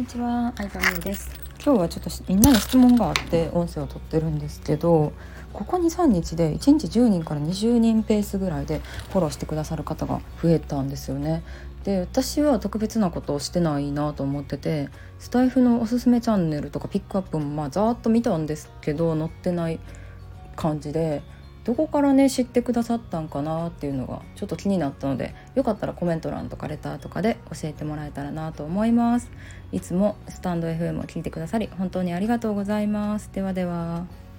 にちは、アイザミです。今日はちょっとみんなに質問があって音声を撮ってるんですけどここ23日で1日10人から20人ペースぐらいでフォローしてくださる方が増えたんですよね。で私は特別なことをしてないなと思っててスタイフのおすすめチャンネルとかピックアップもまあざーっと見たんですけど載ってない感じでどこからね知ってくださったんかなっていうのがちょっと気になったのでよかったらコメント欄とかレターとかで教えてもらえたらなと思います。いつもスタンド FM を聞いてくださり本当にありがとうございます。ではでは。